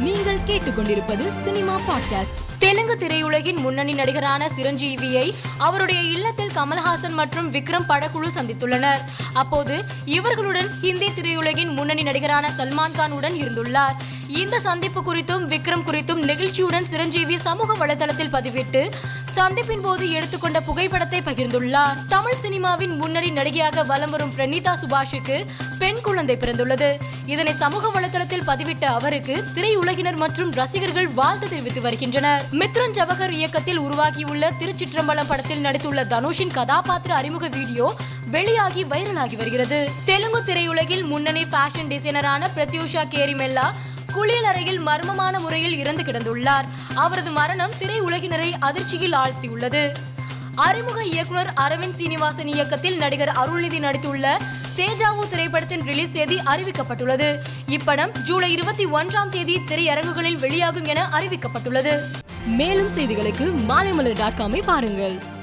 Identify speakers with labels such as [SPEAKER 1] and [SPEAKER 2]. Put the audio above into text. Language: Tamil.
[SPEAKER 1] நீங்கள் கேட்டுக்கொண்டிருப்பது சினிமா பாட்காஸ்ட்.
[SPEAKER 2] தெலுங்கு திரையுலகின் முன்னணி நடிகரான சிரஞ்சீவியை அவருடைய இல்லத்தில் கமல்ஹாசன் மற்றும் விக்ரம் படக்குழு சந்தித்துள்ளனர். அப்போது இவர்களுடன் ஹிந்தி திரையுலகின் முன்னணி நடிகரான சல்மான் கான் உடன் இருந்துள்ளார். இந்த சந்திப்பு குறித்தும் விக்ரம் குறித்தும் நெகிழ்ச்சியுடன் சிரஞ்சீவி சமூக வலைதளத்தில் பதிவிட்டு சந்திப்பின் போது எடுத்துக்கொண்ட புகைப்படத்தை பகிர்ந்துள்ளார். தமிழ் சினிமாவின் முன்னணி நடிகையாக வலம் வரும் பிரணீதா சுபாஷுக்கு பெண் குழந்தை பிறந்துள்ளது. இதனை சமூக வலைதளத்தில் பதிவிட்ட அவருக்கு திரையுலகினர் மற்றும் ரசிகர்கள் வாழ்த்து தெரிவித்து வருகின்றனர். மித்ரன் ஜவஹர் இயக்கத்தில் உருவாகியுள்ள திருச்சிற்றம்பலம் படத்தில் நடித்துள்ள தனுஷின் கதாபாத்திர அறிமுக வீடியோ வெளியாகி வைரலாகி வருகிறது. தெலுங்கு திரையுலகில் முன்னணி ஃபேஷன் டிசைனரான பிரத்யூஷா கேரிமெல்லா குளியல் அறையில் மர்மமான முறையில் இறந்து கிடந்துள்ளார். அவரது மரணம் திரையுலகினரை அதிர்ச்சியில் ஆழ்த்தியுள்ளது. அறிமுக இயக்குனர் அரவிந்த் சீனிவாசன் இயக்கத்தில் நடிகர் அருள்நிதி நடித்துள்ள தேஜாவு திரைப்படத்தின் ரிலீஸ் தேதி அறிவிக்கப்பட்டுள்ளது. இப்படம் ஜூலை இருபத்தி ஒன்றாம் தேதி திரையரங்குகளில் வெளியாகும் என அறிவிக்கப்பட்டுள்ளது.
[SPEAKER 1] மேலும் செய்திகளுக்கு மாலைமலர் டாட் காமை பாருங்கள்.